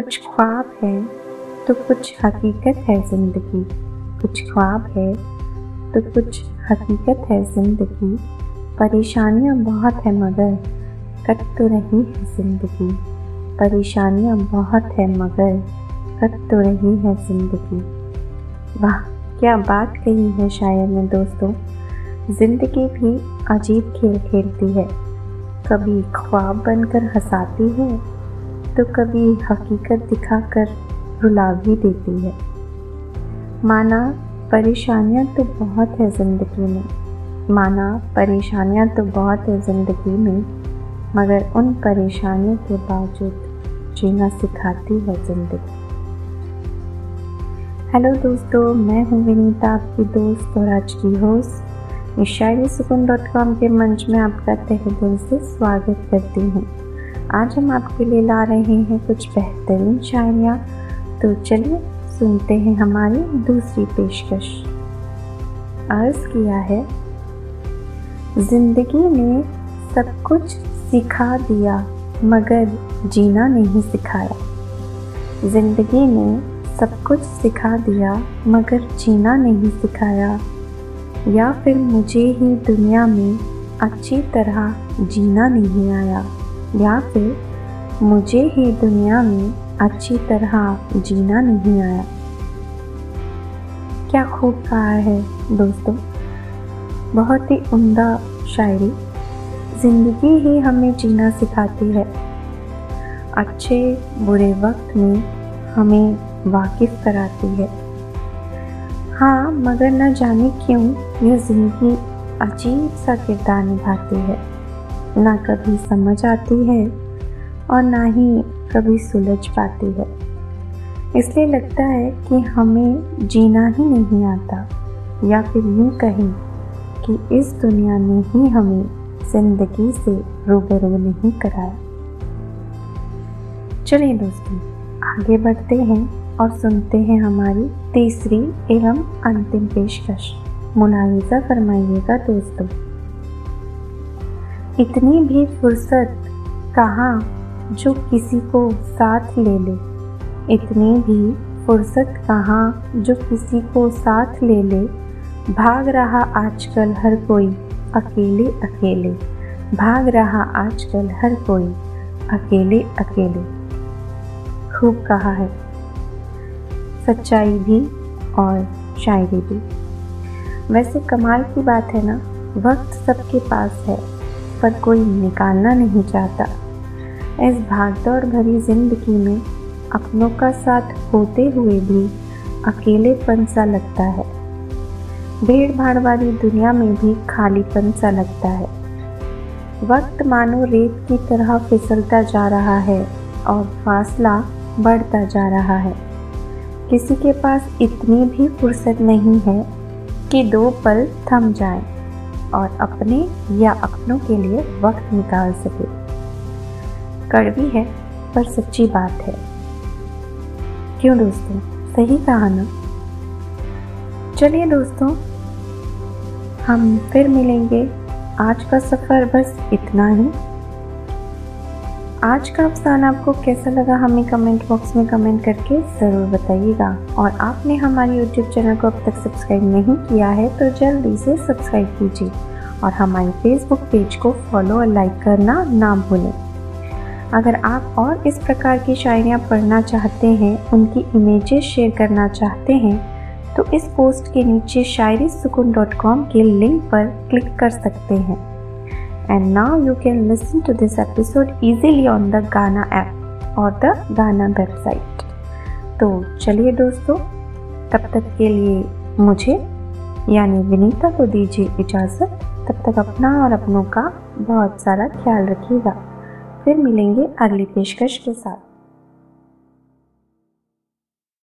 कुछ ख्वाब है तो कुछ हकीकत है ज़िंदगी। कुछ ख्वाब है तो कुछ हकीकत है ज़िंदगी। परेशानियाँ बहुत है मगर कट तो रही है ज़िंदगी। परेशानियाँ बहुत है मगर कट तो रही है ज़िंदगी। वाह, क्या बात कही है शायर ने दोस्तों। ज़िंदगी भी अजीब खेल खेलती है। कभी ख्वाब बनकर हंसाती है तो कभी हकीकत दिखाकर रुला भी देती है। माना परेशानियाँ तो बहुत है ज़िंदगी में। माना परेशानियाँ तो बहुत है ज़िंदगी में, मगर उन परेशानियों के बावजूद जीना सिखाती है ज़िंदगी। हेलो दोस्तों, मैं हूँ विनीता, आपकी दोस्त और आज की होस्ट। शायरी सुकून डॉट कॉम के मंच में आपका तहे दिल से स्वागत करती हूँ। आज हम आपके लिए ला रहे हैं कुछ बेहतरीन शायरियाँ। तो चलिए सुनते हैं हमारी दूसरी पेशकश। अर्ज़ किया है, ज़िंदगी ने सब कुछ सिखा दिया, मगर जीना नहीं सिखाया। ज़िंदगी ने सब कुछ सिखा दिया, मगर जीना नहीं सिखाया। या फिर मुझे ही दुनिया में अच्छी तरह जीना नहीं आया। या फिर मुझे ही दुनिया में अच्छी तरह जीना नहीं आया। क्या खूब कहा है दोस्तों। बहुत ही उम्दा शायरी। ज़िंदगी ही हमें जीना सिखाती है। अच्छे बुरे वक्त में हमें वाकिफ़ कराती है। हाँ मगर न जाने क्यों यह ज़िंदगी अजीब सा किरदार निभाती है। ना कभी समझ आती है और ना ही कभी सुलझ पाती है। इसलिए लगता है कि हमें जीना ही नहीं आता, या फिर यूँ कहें कि इस दुनिया ने ही हमें ज़िंदगी से रूबरू नहीं कराया। चलिए दोस्तों, आगे बढ़ते हैं और सुनते हैं हमारी तीसरी एवं अंतिम पेशकश। मुलाहिजा फरमाइएगा दोस्तों। इतनी भी फुर्सत कहाँ जो किसी को साथ ले ले। इतनी भी फुर्सत कहाँ जो किसी को साथ ले ले। भाग रहा आजकल हर कोई, अकेले अकेले। भाग रहा आजकल हर कोई, अकेले अकेले। खूब कहा है। सच्चाई भी और शायरी भी। वैसे कमाल की बात है ना, वक्त सबके पास है। पर कोई निकालना नहीं चाहता। इस भागदौड़ भरी ज़िंदगी में अपनों का साथ होते हुए भी अकेलेपन सा लगता है। भीड़ भाड़ वाली दुनिया में भी खालीपन सा लगता है। वक्त मानो रेत की तरह फिसलता जा रहा है और फासला बढ़ता जा रहा है। किसी के पास इतनी भी फुर्सत नहीं है कि दो पल थम जाए। और अपने या अपनों के लिए वक्त निकाल सके। कड़वी है, पर सच्ची बात है। क्यों दोस्तों? सही कहा ना चलिए दोस्तों, हम फिर मिलेंगे। आज का सफ़र बस इतना ही। आज का अफसाना आपको कैसा लगा, हमें कमेंट बॉक्स में कमेंट करके ज़रूर बताइएगा। और आपने हमारे यूट्यूब चैनल को अब तक सब्सक्राइब नहीं किया है तो जल्दी से सब्सक्राइब कीजिए और हमारे फेसबुक पेज को फॉलो और लाइक करना ना भूलें। अगर आप और इस प्रकार की शायरियाँ पढ़ना चाहते हैं, उनकी इमेजेस शेयर करना चाहते हैं तो इस पोस्ट के नीचे शायरी सुकून डॉट कॉम के लिंक पर क्लिक कर सकते हैं। And now you can listen to this episode easily on the Ghana app or the Ghana website. तो चलिए दोस्तों, तब तक के लिए मुझे, यानी विनीता को दीजिए इजाज़त। तब तक अपना और अपनों का बहुत सारा ख्याल रखिएगा। फिर मिलेंगे अगली पेशकश के साथ।